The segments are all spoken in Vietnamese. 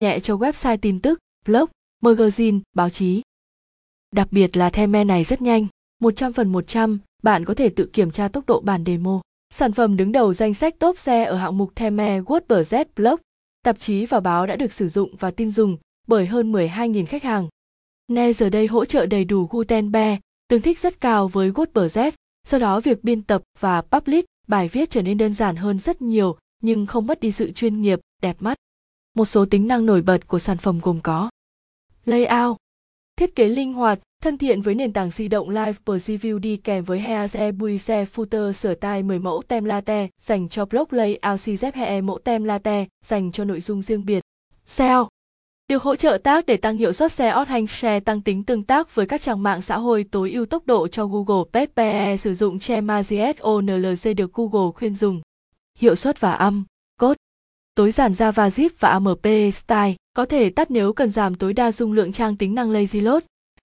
nhẹ cho website tin tức, blog, magazine, báo chí. Đặc biệt là theme này rất nhanh, 100 phần 100, bạn có thể tự kiểm tra tốc độ bản demo. Sản phẩm đứng đầu danh sách top xe ở hạng mục theme WordPress blog, tạp chí và báo đã được sử dụng và tin dùng bởi hơn 12.000 khách hàng. Ne giờ đây hỗ trợ đầy đủ Gutenberg, tương thích rất cao với WordPress, do đó việc biên tập và publish bài viết trở nên đơn giản hơn rất nhiều nhưng không mất đi sự chuyên nghiệp, đẹp mắt. Một số tính năng nổi bật của sản phẩm gồm có Layout Thiết kế linh hoạt, thân thiện với nền tảng di động Live Preview đi kèm với Heaze Buise Footer sửa tay 10 mẫu tem latte dành cho blog layout CZHE mẫu tem latte dành cho nội dung riêng biệt. SEO được hỗ trợ tác để tăng hiệu suất SEO hành share tăng tính tương tác với các trang mạng xã hội tối ưu tốc độ cho Google PPE sử dụng Chemagies ONLC được Google khuyên dùng. Hiệu suất và âm. Tối giản JavaScript và AMP Style có thể tắt nếu cần giảm tối đa dung lượng trang tính năng Lazy Load,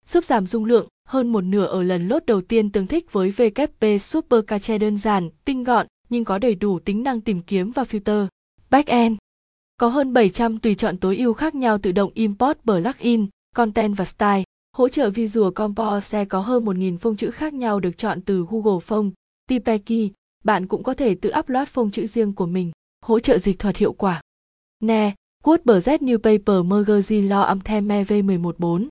giúp giảm dung lượng hơn một nửa ở lần lốt đầu tiên tương thích với WP Super Cache đơn giản, tinh gọn nhưng có đầy đủ tính năng tìm kiếm và filter. Backend có hơn 700 tùy chọn tối ưu khác nhau tự động import plugin, content và style. Hỗ trợ Visual Composer có hơn 1.000 phông chữ khác nhau được chọn từ Google Phông, Tipeki. Bạn cũng có thể tự upload phông chữ riêng của mình. Hỗ trợ dịch thuật hiệu quả. Ne, WordPress New Paper Magazine Law âm Theme V114